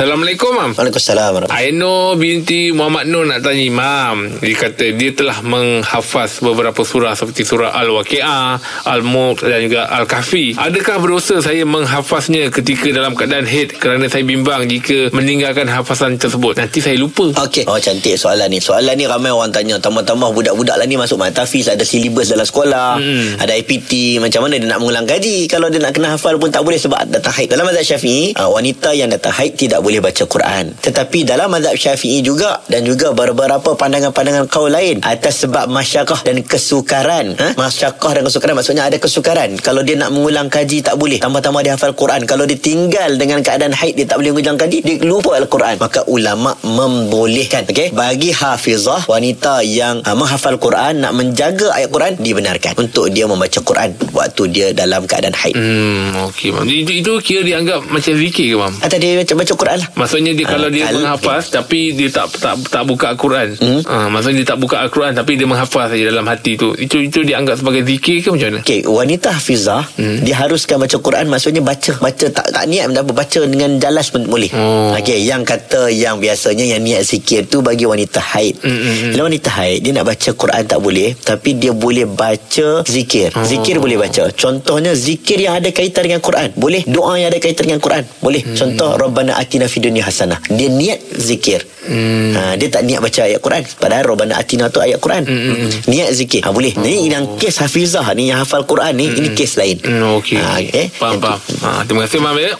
Assalamualaikum Mam Waalaikumsalam Aino binti Muhammad Nur nak tanya Imam Dia kata dia telah menghafaz beberapa surah Seperti surah Al-Waqi'ah Al-Mulk dan juga Al-Kahfi Adakah berdosa saya menghafaznya ketika dalam keadaan haid Kerana saya bimbang jika meninggalkan hafazan tersebut Nanti saya lupa Okey. Oh cantik soalan ni. Soalan ni ramai orang tanya. Tambah-tambah budak-budak lah ni masuk matafiz ada silibus dalam sekolah, Hmm. ada IPT. Macam mana dia nak mengulang kaji? Kalau dia nak kena hafal pun tak boleh sebab datang haid. Dalam mazhab Syafi'i, ah, wanita yang datang haid tidak boleh baca Quran. Tetapi dalam mazhab Syafi'i juga dan juga beberapa pandangan-pandangan kaul lain atas sebab masyakah dan kesukaran. Ha? Masyakah dan kesukaran maksudnya ada kesukaran. Kalau dia nak mengulang kaji tak boleh. Tambah-tambah dia hafal Quran. Kalau dia tinggal dengan keadaan haid dia tak boleh mengulang kaji, dia lupa Al-Quran. Maka ulama membolehkan okey bagi hafizah wanita yang uh, menghafal Quran nak menjaga ayat Quran dibenarkan untuk dia membaca Quran waktu dia dalam keadaan haid. Hmm, okey itu, itu kira dianggap macam zikir ke Mam? Atau dia baca, baca Quran lah. Maksudnya dia Ah, kalau dia kalau- menghafaz tapi dia tak tak tak buka Al-Quran. Hmm. Ha, maksudnya dia tak buka Al-Quran tapi dia menghafaz saja dalam hati tu. Itu itu dianggap sebagai zikir ke macam mana? Okey, wanita hafizah hmm. diharuskan baca Quran maksudnya baca baca tak tak niat apa baca dengan jalas pun boleh. Oh. Okey, yang kata yang biasanya yang niat zikir tu bagi wanita haid. Hmm, hmm, hmm. Kalau wanita haid dia nak baca Quran tak boleh tapi dia boleh baca zikir. Oh. Zikir boleh baca. Contohnya zikir yang ada kaitan dengan Quran. Boleh doa yang ada kaitan dengan Quran. Boleh. Hmm. Contoh Rabbana atina fid dunya hasanah. Dia niat zikir. Hmm. Ha, dia tak niat baca ayat Quran. Padahal Rabbana atina tu ayat Quran. Hmm, hmm, hmm. Niat zikir. Ha, boleh. Ni yang kes hafizah ni yang hafal Quran ni ini kes lain. Hmm, okey. Ha, okay. Faham, faham. Ha, terima kasih Mam ya.